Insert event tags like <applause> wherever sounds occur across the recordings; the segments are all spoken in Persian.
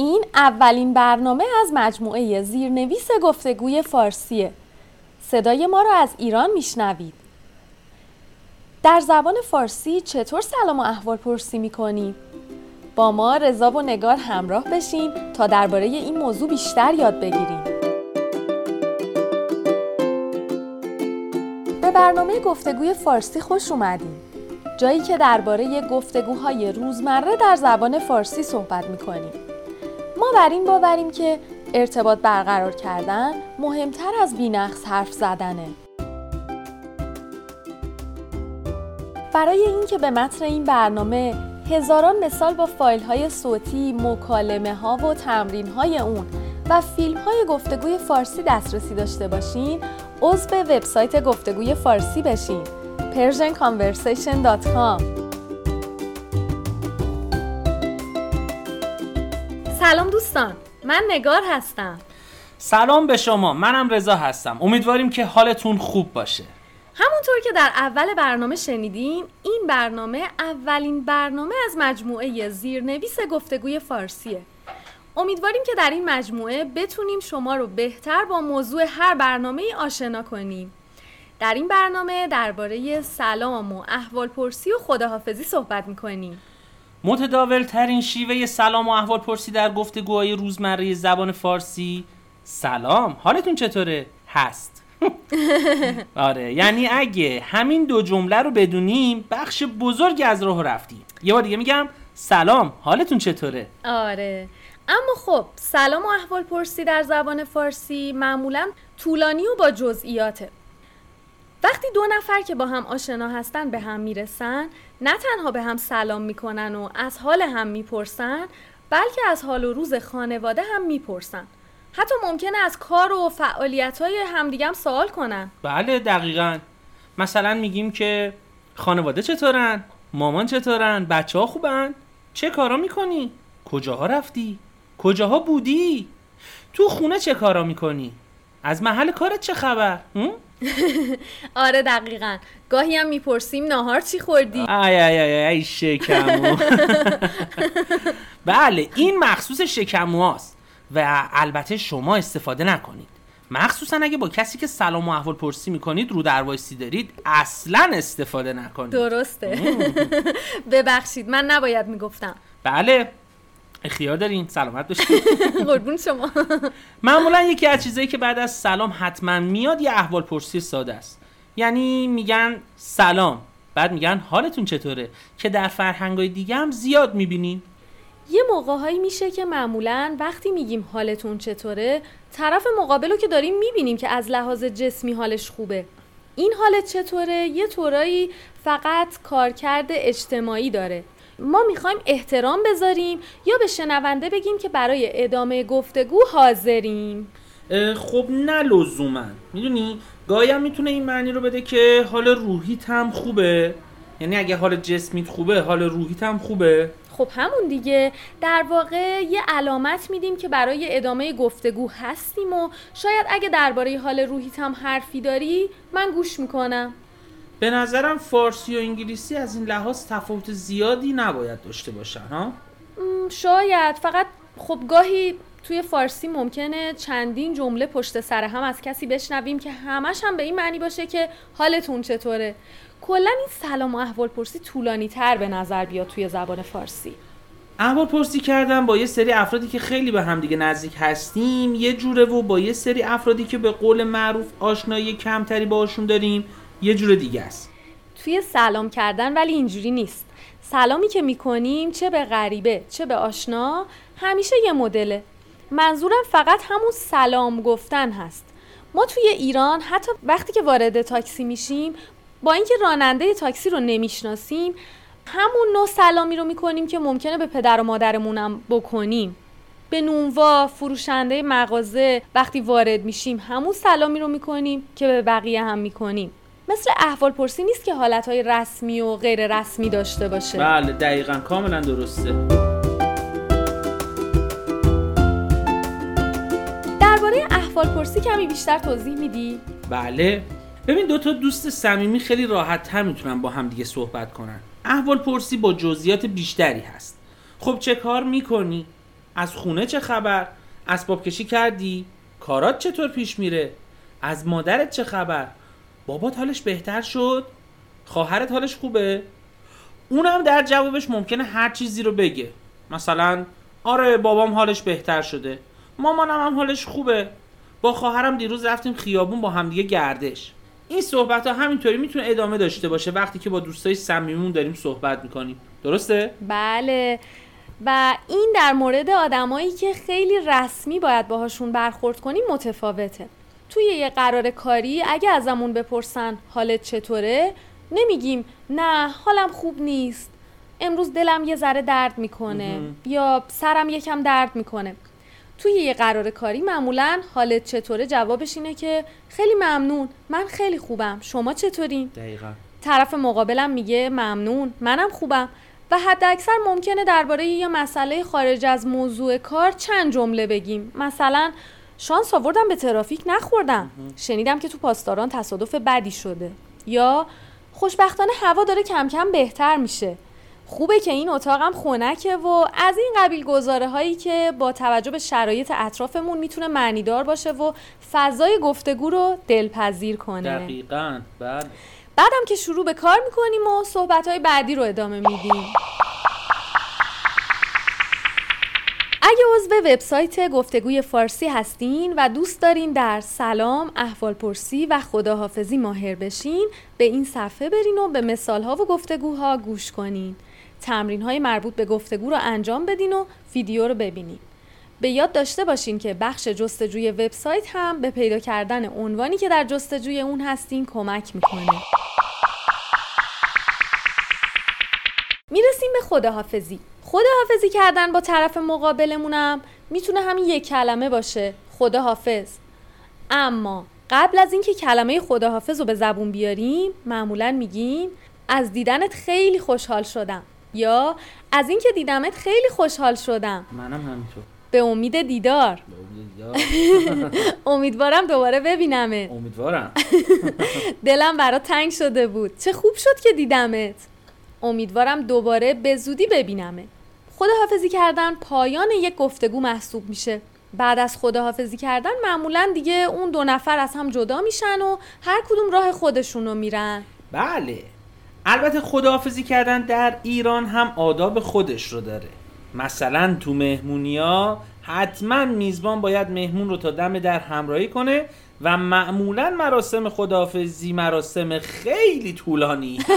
این اولین برنامه از مجموعه زیرنویس گفتگوی فارسیه. صدای ما را از ایران میشنوید. در زبان فارسی چطور سلام و احوال پرسی می‌کنیم؟ با ما رضا و نگار همراه بشین تا درباره این موضوع بیشتر یاد بگیریم. به برنامه گفتگوی فارسی خوش اومدیم جایی که درباره گفتگوهای روزمره در زبان فارسی صحبت می‌کنیم. ما بر این باوریم که ارتباط برقرار کردن مهمتر از بینقص حرف زدنه. برای اینکه به متن این برنامه هزاران مثال با فایل های صوتی، مکالمه ها و تمرین های اون و فیلم های گفتگوی فارسی دسترسی داشته باشین عضو وبسایت گفتگوی فارسی بشین. persianconversation.com سلام دوستان من نگار هستم. سلام به شما منم رضا هستم. امیدواریم که حالتون خوب باشه. همونطور که در اول برنامه شنیدیم این برنامه اولین برنامه از مجموعه زیرنویس گفتگوی فارسیه. امیدواریم که در این مجموعه بتونیم شما رو بهتر با موضوع هر برنامه آشنا کنیم. در این برنامه درباره سلام و احوال پرسی و خداحافظی صحبت می‌کنیم. متداول ترین شیوه سلام و احوال پرسی در گفتگوهای روزمره زبان فارسی سلام. حالتون چطوره؟ هست. <laughs> آره یعنی اگه همین دو جمله رو بدونیم بخش بزرگی از راه رفتیم. یه بار دیگه میگم سلام. حالتون چطوره؟ آره. اما خب سلام و احوال پرسی در زبان فارسی معمولا طولانی و با جزئیاته. وقتی دو نفر که با هم آشنا هستن به هم می‌رسن نه تنها به هم سلام می‌کنن و از حال هم می‌پرسن بلکه از حال و روز خانواده هم می‌پرسن حتی ممکنه از کار و فعالیت های همدیگه هم سوال کنن بله دقیقا مثلا میگیم که خانواده چطورن؟ مامان چطورن؟ بچه ها خوبن؟ چه کارا می‌کنی؟ کجاها رفتی؟ کجاها بودی؟ تو خونه چه کارا می‌کنی؟ از محل کارت چه خبر؟ آره دقیقا. گاهی هم می‌پرسیم ناهار چی خوردی؟ ای ای ای ای شکمو. <laughs> بله این مخصوص شکمو هست و البته شما استفاده نکنید. مخصوصا اگه با کسی که سلام و احوال پرسی می‌کنید رو دروایسی دارید اصلا استفاده نکنید. درسته. <laughs> ببخشید من نباید می‌گفتم. بله. اختیار دارین سلامت باشین. <laughs> قربون شما. معمولا یکی از چیزایی که بعد از سلام حتما میاد یه احوال پرسی ساده است. یعنی میگن سلام بعد میگن حالتون چطوره؟ که در فرهنگای دیگه هم زیاد می‌بینیم یه موقعهایی میشه که معمولا وقتی میگیم حالتون چطوره طرف مقابل رو که داریم می‌بینیم که از لحاظ جسمی حالش خوبه. این حالت چطوره؟ یه طورایی فقط کارکرد اجتماعی داره. ما می‌خوایم احترام بذاریم یا به شنونده بگیم که برای ادامه گفتگو حاضریم؟ خب نه لزوما. می‌دونی؟ گاهی هم می‌تونه این معنی رو بده که حال روحیت هم خوبه. یعنی اگه حال جسمیت خوبه حال روحیت هم خوبه. خب همون دیگه. در واقع یه علامت میدیم که برای ادامه گفتگو هستیم و شاید اگه درباره حال روحیت هم حرفی داری من گوش می‌کنم. به نظرم فارسی و انگلیسی از این لحاظ تفاوت زیادی نباید داشته باشن ها؟ شاید. فقط خب گاهی توی فارسی ممکنه چندین جمله پشت سر هم از کسی بشنویم که همش هم به این معنی باشه که حالتون چطوره. کلا این سلام و احوال پرسی طولانی تر به نظر بیاد توی زبان فارسی. احوال پرسی کردن با یه سری افرادی که خیلی به همدیگه نزدیک هستیم یه جوره و با یه سری افرادی که به قول معروف آشنایی کمتری باشون داریم. یه جور دیگه است. توی سلام کردن ولی اینجوری نیست. سلامی که می‌کنیم چه به غریبه چه به آشنا همیشه یه مدله. منظورم فقط همون سلام گفتن هست. ما توی ایران حتی وقتی که وارد تاکسی میشیم با اینکه راننده تاکسی رو نمی‌شناسیم همون نوع سلامی رو می‌کنیم که ممکنه به پدر و مادرمونم بکنیم. به نونوا فروشنده مغازه وقتی وارد میشیم همون سلامی رو می‌کنیم که به بقیه هم می‌کنیم. مثل احوال پرسی نیست که حالتهای رسمی و غیر رسمی داشته باشه. بله دقیقا کاملا درسته. درباره احوال پرسی کمی بیشتر توضیح میدی؟ بله. ببین دو تا دوست صمیمی خیلی راحت هم می‌تونن با هم دیگه صحبت کنن. احوال پرسی با جزئیات بیشتری هست. خب چه کار می‌کنی؟ از خونه چه خبر؟ اسباب کشی کردی؟ کارات چطور پیش میره؟ از مادرت چه خبر؟ بابات حالش بهتر شد؟ خواهرت حالش خوبه؟ اونم در جوابش ممکنه هر چیزی رو بگه. مثلا آره بابام حالش بهتر شده. مامانم هم حالش خوبه. با خواهرم دیروز رفتیم خیابون با همدیگه گردش. این صحبت ها همینطوری می‌تونه ادامه داشته باشه وقتی که با دوستای صمیمیمون داریم صحبت می‌کنیم. درسته؟ بله. و این در مورد آدمایی که خیلی رسمی باید باهاشون برخورد کنیم متفاوته. توی یه قرار کاری اگه ازمون بپرسن حالت چطوره نمیگیم نه حالم خوب نیست. امروز دلم یه ذره درد می‌کنه یا سرم یکم درد می‌کنه. توی یه قرار کاری معمولا حالت چطوره جوابش اینه که خیلی ممنون من خیلی خوبم. شما چطورین؟ دقیقا. طرف مقابلم میگه ممنون منم خوبم. و حد اکثر ممکنه درباره یه مسئله خارج از موضوع کار چند جمله بگیم. مثلا شانس آوردم به ترافیک نخوردم. شنیدم که تو پاسداران تصادف بدی شده. یا خوشبختانه هوا داره کم کم بهتر میشه. خوبه که این اتاقم خنکه و از این قبیل گزاره هایی که با توجه به شرایط اطرافمون می‌تونه معنیدار باشه و فضای گفتگو رو دلپذیر کنه. دقیقا بعد بعدم که شروع به کار می‌کنیم و صحبت های بعدی رو ادامه میدیم. اگه عضو وبسایت گفتگوی فارسی هستین و دوست دارین در سلام، احوالپرسی و خداحافظی ماهر بشین به این صفحه برین و به مثالها و گفتگوها گوش کنین. تمرین های مربوط به گفتگو رو انجام بدین و ویدیو رو ببینین. به یاد داشته باشین که بخش جستجوی وبسایت هم به پیدا کردن عنوانی که در جستجوی اون هستین کمک می‌کنه. خداحافظی. خداحافظی کردن با طرف مقابلمونم می‌تونه همین یک کلمه باشه خداحافظ. اما قبل از اینکه کلمه خداحافظ رو به زبون بیاریم معمولا میگیم از دیدنت خیلی خوشحال شدم یا از اینکه دیدمت خیلی خوشحال شدم. منم همینطور. به امید دیدار. به امید دیدار. <laughs> امیدوارم دوباره ببینمت. امیدوارم. <laughs> دلم برات تنگ شده بود. چه خوب شد که دیدمت. امیدوارم دوباره به زودی ببینمت خداحافظی کردن پایان یک گفتگو محسوب میشه. بعد از خداحافظی کردن معمولا دیگه اون دو نفر از هم جدا میشن و هر کدوم راه خودشونو میرن. بله. البته خداحافظی کردن در ایران هم آداب خودش رو داره. مثلا تو مهمونیا حتما میزبان باید مهمون رو تا دم در همراهی کنه و معمولا مراسم خداحافظی مراسم خیلی طولانی هست.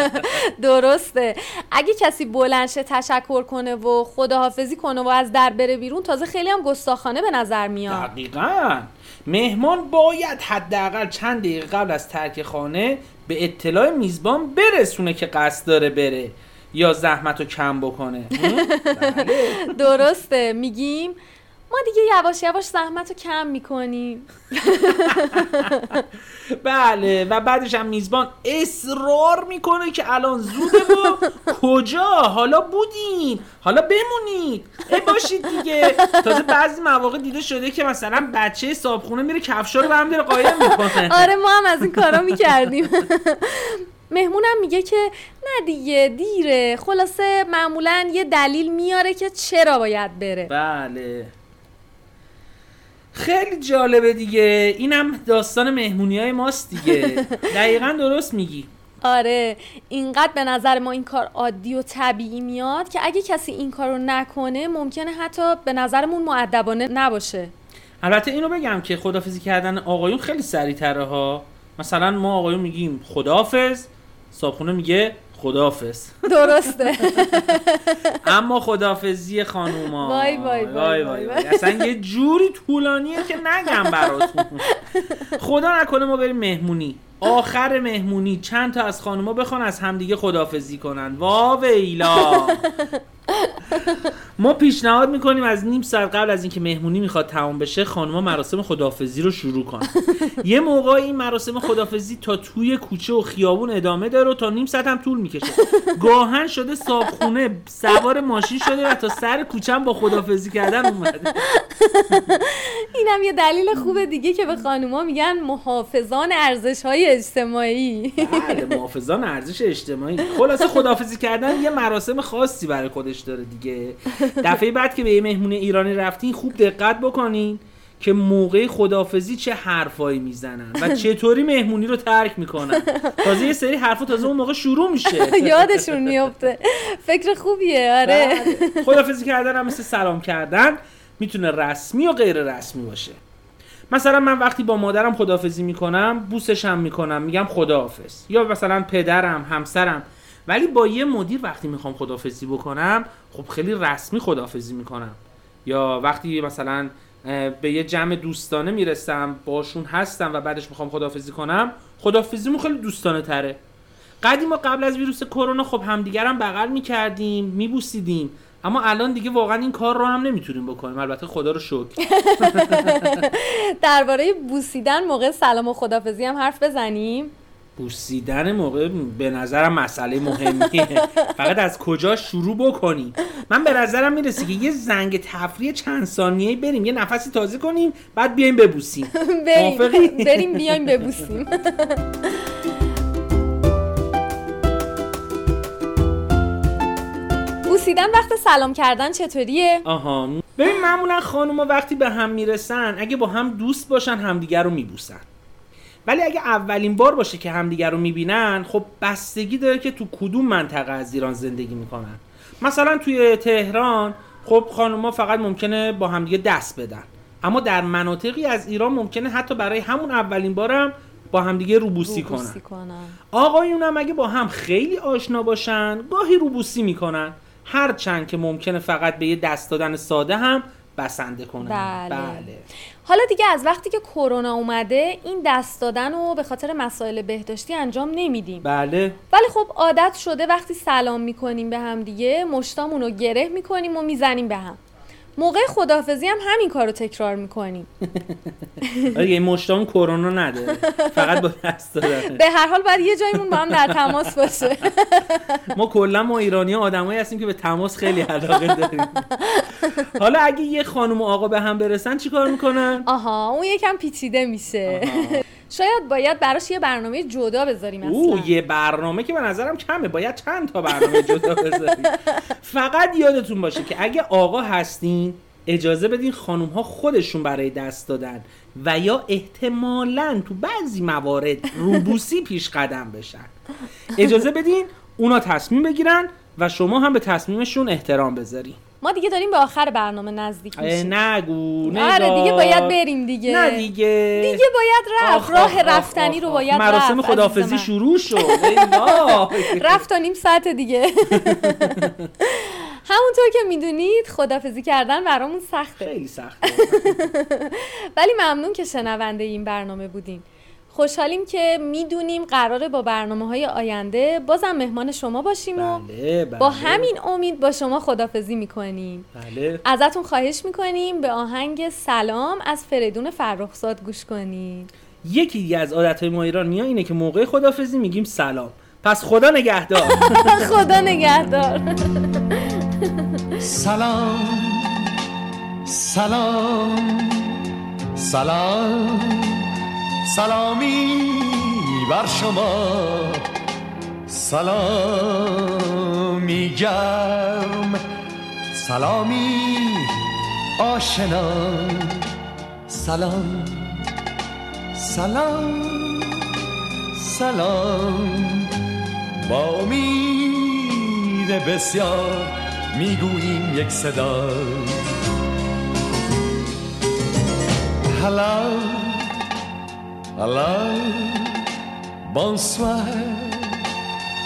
<laughs> درسته. اگه کسی بلنشه تشکر کنه و خداحافظی کنه و از در بره بیرون تازه خیلی هم گستاخانه به نظر میاد. دقیقا. مهمان باید حداقل چند دقیقه قبل از ترک خانه به اطلاع میزبان برسونه که قصد داره بره. یا زحمت رو کم بکنه؟ <laughs> بله. درسته میگیم ما دیگه یواش یواش زحمت رو کم می‌کنیم. <laughs> بله و بعدش هم میزبان اصرار می‌کنه که الان زوده و کجا؟ حالا بودین حالا بمونید. ای باشید دیگه. تازه بعضی مواقع دیده شده که مثلا بچه صابخونه میره کفشا رو به هم داره قایم می‌کنه. <laughs> آره ما هم از این کارا می‌کردیم. مهمونم میگه که نه دیگه دیره. خلاصه معمولا یه دلیل میاره که چرا باید بره. بله. خیلی جالبه دیگه. اینم داستان مهمونی های ماست دیگه. <laughs> دقیقا درست میگی. آره. اینقدر به نظر ما این کار عادی و طبیعی میاد که اگه کسی این کار رو نکنه ممکنه حتی به نظرمون معدبانه نباشه. البته اینو بگم که خدافزی کردن آقایون خیلی سریع ها. مثلا ما آقایون میگیم خدافز صابخونه میگه خدافز درسته. اما خدافزی خانوما. وای وای وای وای. اصلا یه جوری طولانیه که نگم براتون. خدا نکنه ما بریم مهمونی. آخر مهمونی. چند تا از خانوما بخوان از همدیگه خدافزی کنن. وا ویلا <laughs> ما پیشنهاد می‌کنیم از نیم ساعت قبل از اینکه مهمونی می‌خواد تمام بشه خانوما مراسم خدافزی رو شروع کنن. <laughs> یه موقع این مراسم خدافزی تا توی کوچه و خیابون ادامه داره و تا نیم ساعت هم طول می‌کشه. <laughs> گاهن شده صابخونه سوار ماشین شده و تا سر کوچه هم با خدافزی کردن اومده. اینم یه دلیل خوب دیگه که به خانوما میگن محافظان ارزش های اجتماعی. بله محافظان ارزش اجتماعی. خلاصه خدافزی کردن یه مراسم خاصی برای خودش خودش داره دیگه. دفعه بعد که به یه مهمون ایرانی رفتین خوب دقت بکنین که موقع خدافزی چه حرفایی می‌زنن و <laughs> چطوری مهمونی رو ترک می‌کنن. تازه یه سری حرفا تازه اون موقع شروع میشه. <laughs> یادشون میفته. فکر خوبیه آره. بله. خدافزی کردن هم مثل سلام کردن می‌تونه رسمی و غیر رسمی باشه. مثلا من وقتی با مادرم خدافزی می‌کنم بوسشم می‌کنم میگم خداحافظ. یا مثلا پدرم همسرم ولی با یه مدیر وقتی می‌خوام خدافزی بکنم خب خیلی رسمی خدافزی می‌کنم. یا وقتی مثلا به یه جمع دوستانه می‌رسم باشون هستم و بعدش می‌خوام خدافزی کنم خدافزیمون خیلی دوستانه تره. قدیم ما قبل از ویروس کرونا خب همدیگرم بغل می‌کردیم میبوسیدیم. اما الان دیگه واقعا این کار رو هم نمی‌تونیم بکنیم. البته خدا رو شکر. <laughs> درباره بوسیدن موقع سلام و خدافزی هم حرف بزنیم. بوسیدن موقع به نظرم مسئله مهمیه. فقط از کجا شروع بکنیم من به نظرم می‌رسه که یه زنگ تفریح چند ثانیه‌ای بریم یه نفسی تازه کنیم بعد بیایم ببوسیم. بریم. بریم بیایم ببوسیم. بوسیدن وقت سلام کردن چطوریه؟ آها. ببین معمولا خانوما وقتی به هم می‌رسن اگه با هم دوست باشن همدیگر رو میبوسن. ولی اگه اولین بار باشه که همدیگر رو می‌بینن خب بستگی داره که تو کدوم منطقه از ایران زندگی می‌کنن. مثلا توی تهران خب خانوما فقط ممکنه با همدیگه دست بدن. اما در مناطقی از ایران ممکنه حتی برای همون اولین بارم با همدیگه روبوسی, روبوسی کنن. کنن آقایون هم اگه با هم خیلی آشنا باشن گاهی روبوسی می‌کنن. هرچند که ممکنه فقط به یه دست دادن ساده هم بسنده کنن بله. بله. حالا دیگه از وقتی که کرونا اومده این دست دادن رو به خاطر مسائل بهداشتی انجام نمیدیم بله ولی خب عادت شده وقتی سلام می‌کنیم به هم دیگه مشتامون رو گره می‌کنیم و می‌زنیم به هم موقع خدافزی هم همین کار رو تکرار می‌کنیم یه مشتام کرونا نداره فقط با دست دادن. به هر حال باید یه جایمون با هم در تماس باشه. ما کلا ما ایرانی آدمایی هستیم که به تماس خیلی علاقه داریم. حالا اگه یه خانم و آقا به هم برسن چیکار می‌کنن؟ آها اون یکم پیچیده میشه. شاید باید براش یه برنامه جدا بذاریم اصلا. او یه برنامه که به نظرم کمه. باید چند تا برنامه جدا بذاریم. فقط یادتون باشه که اگه آقا هستین اجازه بدین خانوم ها خودشون برای دست دادن و یا احتمالا تو بعضی موارد روبوسی پیش قدم بشن. اجازه بدین اونا تصمیم بگیرن و شما هم به تصمیمشون احترام بذارین. ما دیگه داریم به آخر برنامه نزدیک میشیم. نگو آره دیگه باید بریم دیگه. نه دیگه. دیگه باید رفت. راه رفتنی رو باید مراسم خدافزی شروع شد. <laughs> رفت تا نیم ساعت دیگه. <laughs> همونطور که می‌دونید خدافزی کردن برامون سخته. خیلی سخته. <laughs> ولی ممنون که شنونده این برنامه بودین. خوشحالیم که می‌دونیم قراره با برنامه های آینده بازم مهمان شما باشیم و بله، بله. با همین امید با شما خدافزی می‌کنیم. بله. ازتون خواهش می‌کنیم به آهنگ سلام از فریدون فرخزاد گوش کنید یکی دیگه از عادت های ما ایرانی اینه که موقع خدافزی میگیم سلام. پس خدا نگهدار. <laughs> خدا نگهدار. سلام. سلام. سلام. سلامی بر شما. سلامی گرم. سلامی آشنا. سلام. سلام. سلام. با امید بسیار می‌گوییم یک صدا. هلا الله بانسوار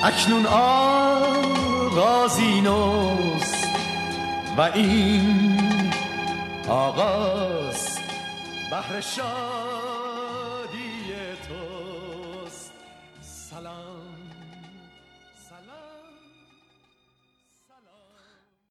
اکنون آغازی نوست و این آغاز بهر شاد